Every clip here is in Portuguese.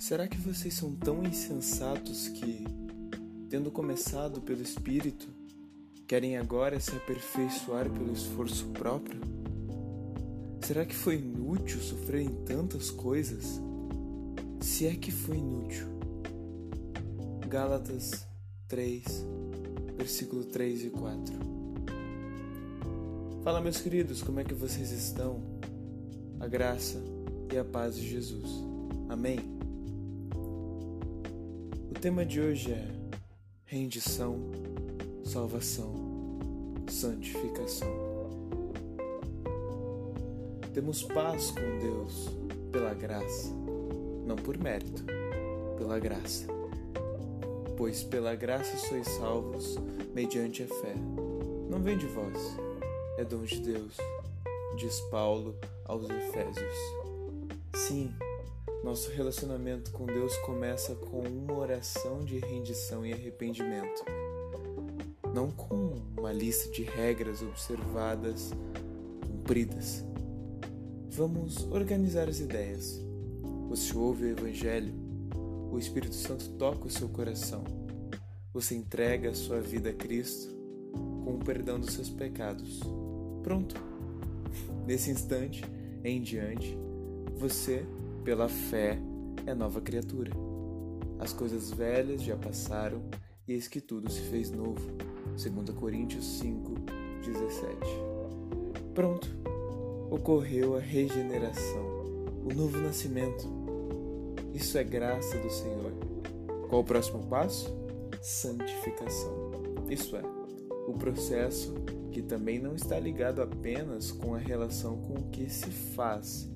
Será que vocês são tão insensatos que, tendo começado pelo Espírito, querem agora se aperfeiçoar pelo esforço próprio? Será que foi inútil sofrer em tantas coisas? Se é que foi inútil. Gálatas 3, versículo 3 e 4. Fala, meus queridos, como é que vocês estão? A graça e a paz de Jesus. Amém? Tema de hoje é rendição, salvação, santificação. Temos paz com Deus pela graça, não por mérito, pela graça. Pois pela graça sois salvos mediante a fé. Não vem de vós, é dom de Deus, diz Paulo aos Efésios. Sim, nosso relacionamento com Deus começa com uma oração de rendição e arrependimento, não com uma lista de regras observadas, cumpridas. Vamos organizar as ideias. Você ouve o Evangelho, o Espírito Santo toca o seu coração. Você entrega a sua vida a Cristo com o perdão dos seus pecados. Pronto. Nesse instante em diante, você pela fé, é nova criatura. As coisas velhas já passaram e eis que tudo se fez novo. 2 Coríntios 5, 17. Pronto, ocorreu a regeneração, o novo nascimento. Isso é graça do Senhor. Qual o próximo passo? Santificação. Isso é, o processo que também não está ligado apenas com a relação com o que se faz,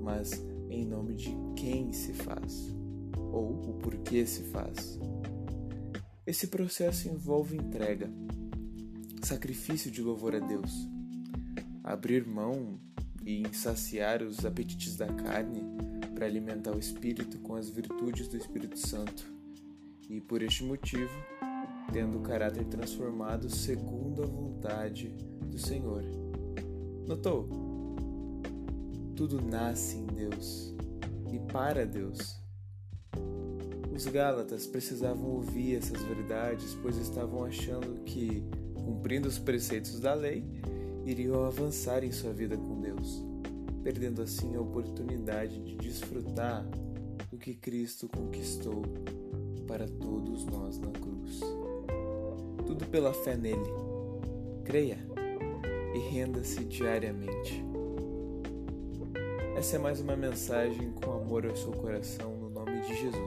mas em nome de quem se faz ou o porquê se faz. Esse processo envolve entrega, sacrifício de louvor a Deus, abrir mão e insaciar os apetites da carne para alimentar o espírito com as virtudes do Espírito Santo, e por este motivo, tendo o caráter transformado segundo a vontade do Senhor. Notou? Tudo nasce em Deus e para Deus. Os Gálatas precisavam ouvir essas verdades, pois estavam achando que, cumprindo os preceitos da lei, iriam avançar em sua vida com Deus, perdendo assim a oportunidade de desfrutar do que Cristo conquistou para todos nós na cruz. Tudo pela fé nele. Creia e renda-se diariamente. Essa é mais uma mensagem com amor ao seu coração no nome de Jesus.